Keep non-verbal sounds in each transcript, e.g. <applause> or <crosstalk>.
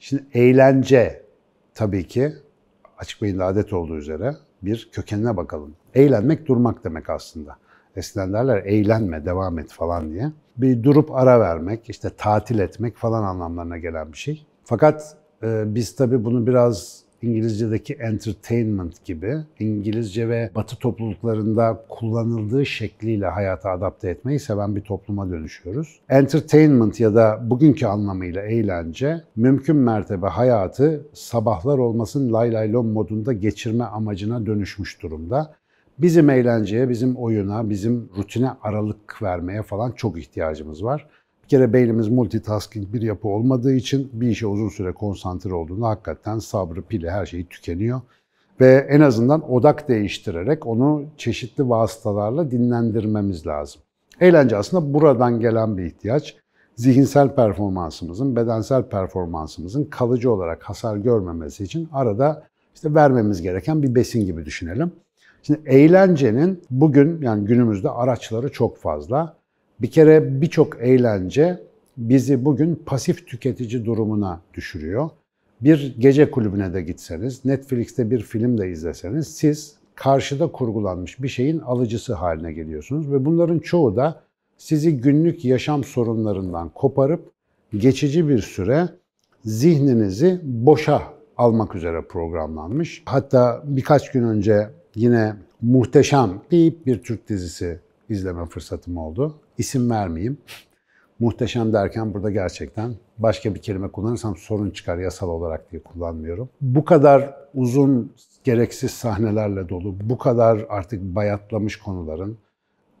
Şimdi eğlence tabii ki açık beyinli adet olduğu üzere bir kökenine bakalım. Eğlenmek durmak demek aslında. Eskiden derler eğlenme, devam et falan diye. Bir durup ara vermek, işte tatil etmek falan anlamlarına gelen bir şey. Fakat e, biz tabii bunu biraz İngilizce'deki entertainment gibi İngilizce ve Batı topluluklarında kullanıldığı şekliyle hayata adapte etmeyi seven bir topluma dönüşüyoruz. Entertainment ya da bugünkü anlamıyla eğlence mümkün mertebe hayatı sabahlar olmasın lay lay lom modunda geçirme amacına dönüşmüş durumda. Bizim eğlenceye, bizim oyuna, bizim rutine aralık vermeye falan çok ihtiyacımız var. Bir kere beynimiz multitasking bir yapı olmadığı için bir işe uzun süre konsantre olduğunda hakikaten sabrı, pili, her şeyi tükeniyor. Ve en azından odak değiştirerek onu çeşitli vasıtalarla dinlendirmemiz lazım. Eğlence aslında buradan gelen bir ihtiyaç. Zihinsel performansımızın, bedensel performansımızın kalıcı olarak hasar görmemesi için arada işte vermemiz gereken bir besin gibi düşünelim. Şimdi eğlencenin bugün yani günümüzde araçları çok fazla. Bir kere birçok eğlence bizi bugün pasif tüketici durumuna düşürüyor. Bir gece kulübüne de gitseniz, Netflix'te bir film de izleseniz siz karşıda kurgulanmış bir şeyin alıcısı haline geliyorsunuz ve bunların çoğu da sizi günlük yaşam sorunlarından koparıp geçici bir süre zihninizi boşa almak üzere programlanmış. Hatta birkaç gün önce yine muhteşem deyip bir Türk dizisi izleme fırsatım oldu. İsim vermeyeyim. Muhteşem derken burada gerçekten başka bir kelime kullanırsam sorun çıkar yasal olarak diye kullanmıyorum. Bu kadar uzun gereksiz sahnelerle dolu, bu kadar artık bayatlamış konuların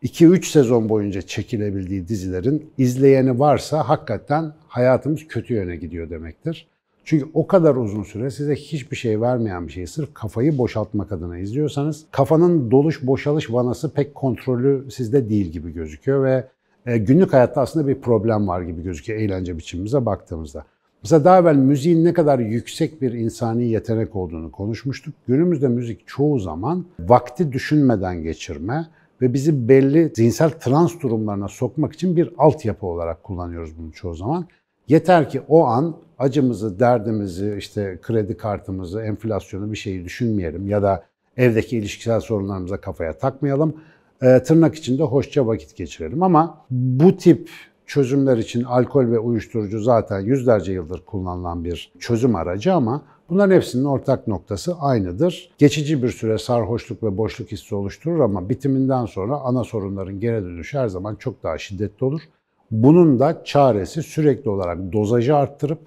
2-3 sezon boyunca çekilebildiği dizilerin izleyeni varsa hakikaten hayatımız kötü yöne gidiyor demektir. Çünkü o kadar uzun süre size hiçbir şey vermeyen bir şeyi sırf kafayı boşaltmak adına izliyorsanız kafanın doluş boşalış vanası pek kontrolü sizde değil gibi gözüküyor ve e, günlük hayatta aslında bir problem var gibi gözüküyor eğlence biçimimize baktığımızda. Mesela daha evvel müziğin ne kadar yüksek bir insani yetenek olduğunu konuşmuştuk. Günümüzde müzik çoğu zaman vakti düşünmeden geçirme ve bizi belli zihinsel trans durumlarına sokmak için bir altyapı olarak kullanıyoruz bunu çoğu zaman. Yeter ki o an acımızı, derdimizi, işte kredi kartımızı, enflasyonu bir şeyi düşünmeyelim ya da evdeki ilişkisel sorunlarımıza kafaya takmayalım. E, tırnak içinde hoşça vakit geçirelim ama bu tip çözümler için alkol ve uyuşturucu zaten yüzlerce yıldır kullanılan bir çözüm aracı ama bunların hepsinin ortak noktası aynıdır. Geçici bir süre sarhoşluk ve boşluk hissi oluşturur ama bitiminden sonra ana sorunların geri dönüşü her zaman çok daha şiddetli olur. Bunun da çaresi sürekli olarak dozajı arttırıp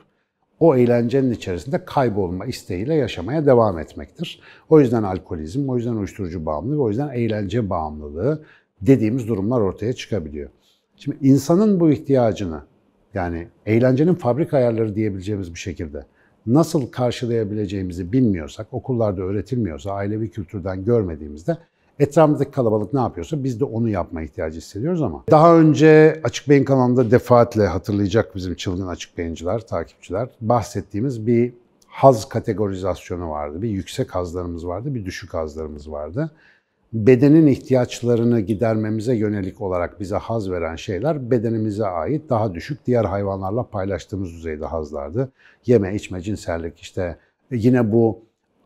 o eğlencenin içerisinde kaybolma isteğiyle yaşamaya devam etmektir. O yüzden alkolizm, o yüzden uyuşturucu bağımlılığı, o yüzden eğlence bağımlılığı dediğimiz durumlar ortaya çıkabiliyor. Şimdi insanın bu ihtiyacını yani eğlencenin fabrika ayarları diyebileceğimiz bir şekilde nasıl karşılayabileceğimizi bilmiyorsak, okullarda öğretilmiyorsa, ailevi kültürden görmediğimizde Etrafımızdaki kalabalık ne yapıyorsa biz de onu yapma ihtiyacı hissediyoruz ama. Daha önce Açık Beyin kanalında defaatle hatırlayacak bizim çılgın açık beyinciler, takipçiler. Bahsettiğimiz bir haz kategorizasyonu vardı. Bir yüksek hazlarımız vardı, bir düşük hazlarımız vardı. Bedenin ihtiyaçlarını gidermemize yönelik olarak bize haz veren şeyler bedenimize ait daha düşük diğer hayvanlarla paylaştığımız düzeyde hazlardı. Yeme, içme, cinsellik işte yine bu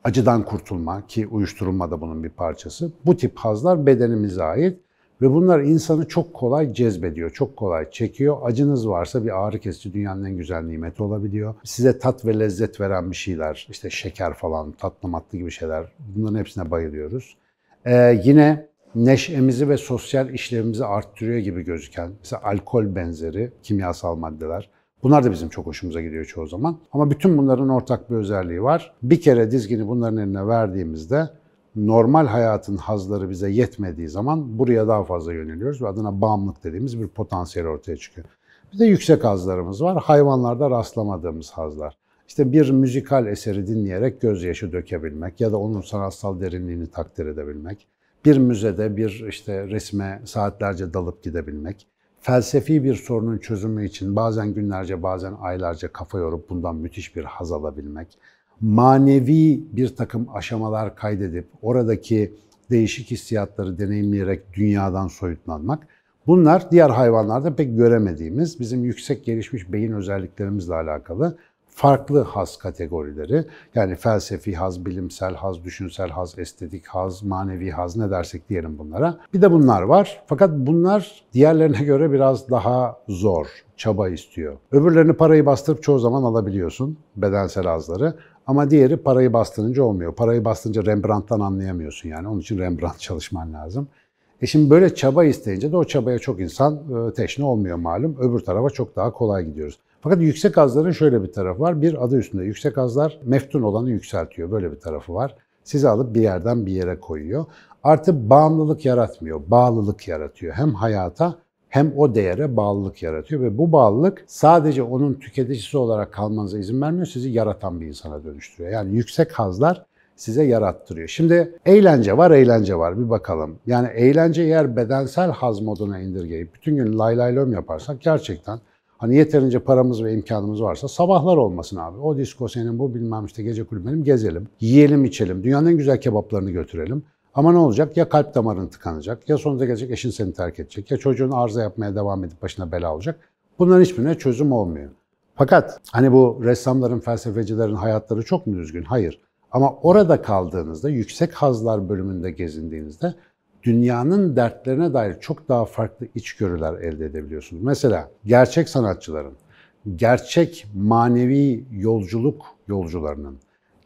acıdan kurtulma ki uyuşturulma da bunun bir parçası. Bu tip hazlar bedenimize ait ve bunlar insanı çok kolay cezbediyor, çok kolay çekiyor. Acınız varsa bir ağrı kesici dünyanın en güzel nimeti olabiliyor. Size tat ve lezzet veren bir şeyler, işte şeker falan, tatlı matlı gibi şeyler bunların hepsine bayılıyoruz. Ee, yine neşemizi ve sosyal işlevimizi arttırıyor gibi gözüken, mesela alkol benzeri kimyasal maddeler Bunlar da bizim çok hoşumuza gidiyor çoğu zaman. Ama bütün bunların ortak bir özelliği var. Bir kere dizgini bunların eline verdiğimizde normal hayatın hazları bize yetmediği zaman buraya daha fazla yöneliyoruz ve adına bağımlılık dediğimiz bir potansiyel ortaya çıkıyor. Bir de yüksek hazlarımız var. Hayvanlarda rastlamadığımız hazlar. İşte bir müzikal eseri dinleyerek gözyaşı dökebilmek ya da onun sanatsal derinliğini takdir edebilmek. Bir müzede bir işte resme saatlerce dalıp gidebilmek felsefi bir sorunun çözümü için bazen günlerce bazen aylarca kafa yorup bundan müthiş bir haz alabilmek, manevi bir takım aşamalar kaydedip oradaki değişik hissiyatları deneyimleyerek dünyadan soyutlanmak, Bunlar diğer hayvanlarda pek göremediğimiz bizim yüksek gelişmiş beyin özelliklerimizle alakalı farklı haz kategorileri. Yani felsefi haz, bilimsel haz, düşünsel haz, estetik haz, manevi haz ne dersek diyelim bunlara. Bir de bunlar var. Fakat bunlar diğerlerine <laughs> göre biraz daha zor, çaba istiyor. Öbürlerini parayı bastırıp çoğu zaman alabiliyorsun bedensel hazları. Ama diğeri parayı bastırınca olmuyor. Parayı bastırınca Rembrandt'tan anlayamıyorsun yani. Onun için Rembrandt <laughs> çalışman lazım. E şimdi böyle çaba isteyince de o çabaya çok insan e, teşne olmuyor malum. Öbür tarafa çok daha kolay gidiyoruz. Fakat yüksek hazların şöyle bir tarafı var. Bir adı üstünde yüksek hazlar meftun olanı yükseltiyor. Böyle bir tarafı var. Sizi alıp bir yerden bir yere koyuyor. Artı bağımlılık yaratmıyor, bağlılık yaratıyor. Hem hayata hem o değere bağlılık yaratıyor ve bu bağlılık sadece onun tüketicisi olarak kalmanıza izin vermiyor, sizi yaratan bir insana dönüştürüyor. Yani yüksek hazlar size yarattırıyor. Şimdi eğlence var, eğlence var. Bir bakalım. Yani eğlence eğer bedensel haz moduna indirgeyip bütün gün lay lay lom yaparsak gerçekten Hani yeterince paramız ve imkanımız varsa sabahlar olmasın abi. O disko senin, bu bilmem işte gece kulübü benim gezelim. Yiyelim içelim. Dünyanın en güzel kebaplarını götürelim. Ama ne olacak? Ya kalp damarın tıkanacak, ya sonunda gelecek eşin seni terk edecek, ya çocuğun arıza yapmaya devam edip başına bela olacak. Bunların hiçbirine çözüm olmuyor. Fakat hani bu ressamların, felsefecilerin hayatları çok mu düzgün? Hayır. Ama orada kaldığınızda, yüksek hazlar bölümünde gezindiğinizde dünyanın dertlerine dair çok daha farklı içgörüler elde edebiliyorsunuz. Mesela gerçek sanatçıların, gerçek manevi yolculuk yolcularının,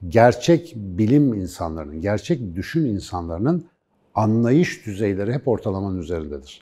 gerçek bilim insanlarının, gerçek düşün insanlarının anlayış düzeyleri hep ortalamanın üzerindedir.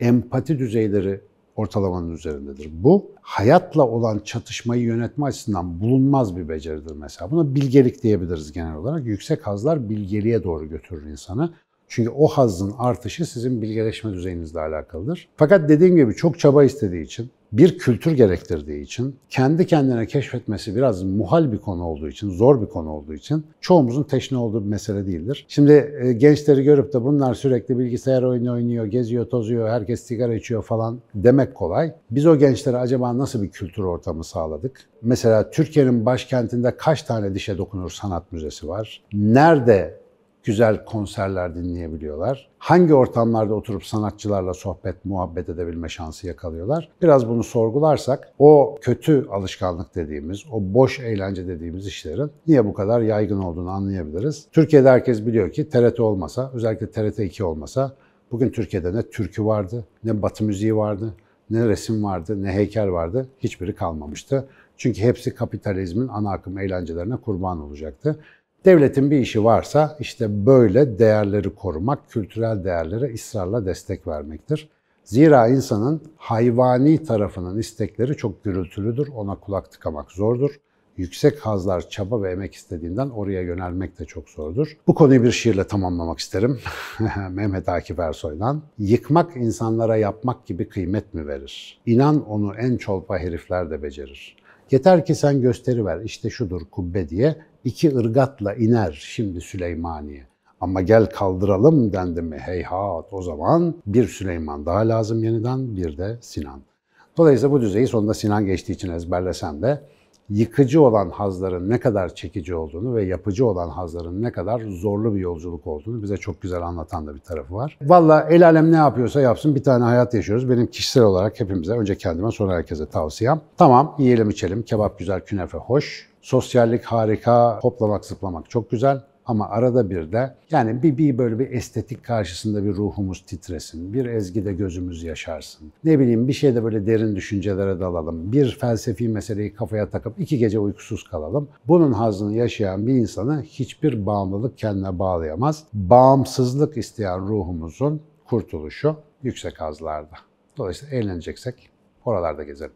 Empati düzeyleri ortalamanın üzerindedir. Bu hayatla olan çatışmayı yönetme açısından bulunmaz bir beceridir mesela. Buna bilgelik diyebiliriz genel olarak. Yüksek hazlar bilgeliğe doğru götürür insanı. Çünkü o hazın artışı sizin bilgeleşme düzeyinizle alakalıdır. Fakat dediğim gibi çok çaba istediği için, bir kültür gerektirdiği için, kendi kendine keşfetmesi biraz muhal bir konu olduğu için, zor bir konu olduğu için çoğumuzun teşne olduğu bir mesele değildir. Şimdi e, gençleri görüp de bunlar sürekli bilgisayar oyunu oynuyor, geziyor, tozuyor, herkes sigara içiyor falan demek kolay. Biz o gençlere acaba nasıl bir kültür ortamı sağladık? Mesela Türkiye'nin başkentinde kaç tane dişe dokunur sanat müzesi var? Nerede güzel konserler dinleyebiliyorlar. Hangi ortamlarda oturup sanatçılarla sohbet, muhabbet edebilme şansı yakalıyorlar? Biraz bunu sorgularsak o kötü alışkanlık dediğimiz, o boş eğlence dediğimiz işlerin niye bu kadar yaygın olduğunu anlayabiliriz. Türkiye'de herkes biliyor ki TRT olmasa, özellikle TRT 2 olmasa bugün Türkiye'de ne türkü vardı, ne batı müziği vardı, ne resim vardı, ne heykel vardı. Hiçbiri kalmamıştı. Çünkü hepsi kapitalizmin ana akım eğlencelerine kurban olacaktı. Devletin bir işi varsa işte böyle değerleri korumak, kültürel değerlere ısrarla destek vermektir. Zira insanın hayvani tarafının istekleri çok gürültülüdür, ona kulak tıkamak zordur. Yüksek hazlar, çaba ve emek istediğinden oraya yönelmek de çok zordur. Bu konuyu bir şiirle tamamlamak isterim. <laughs> Mehmet Akif Ersoy'dan. Yıkmak insanlara yapmak gibi kıymet mi verir? İnan onu en çolpa herifler de becerir. Yeter ki sen gösteri ver, işte şudur kubbe diye iki ırgatla iner şimdi Süleymaniye. Ama gel kaldıralım dendi mi heyhat o zaman bir Süleyman daha lazım yeniden bir de Sinan. Dolayısıyla bu düzeyi sonunda Sinan geçtiği için ezberlesem de yıkıcı olan hazların ne kadar çekici olduğunu ve yapıcı olan hazların ne kadar zorlu bir yolculuk olduğunu bize çok güzel anlatan da bir tarafı var. Valla el alem ne yapıyorsa yapsın bir tane hayat yaşıyoruz. Benim kişisel olarak hepimize, önce kendime sonra herkese tavsiyem. Tamam yiyelim içelim, kebap güzel, künefe hoş. Sosyallik harika, hoplamak zıplamak çok güzel. Ama arada bir de yani bir, bir böyle bir estetik karşısında bir ruhumuz titresin. Bir ezgide gözümüz yaşarsın. Ne bileyim bir şeyde böyle derin düşüncelere dalalım. Bir felsefi meseleyi kafaya takıp iki gece uykusuz kalalım. Bunun hazını yaşayan bir insanı hiçbir bağımlılık kendine bağlayamaz. Bağımsızlık isteyen ruhumuzun kurtuluşu yüksek hazlarda. Dolayısıyla eğleneceksek oralarda gezelim.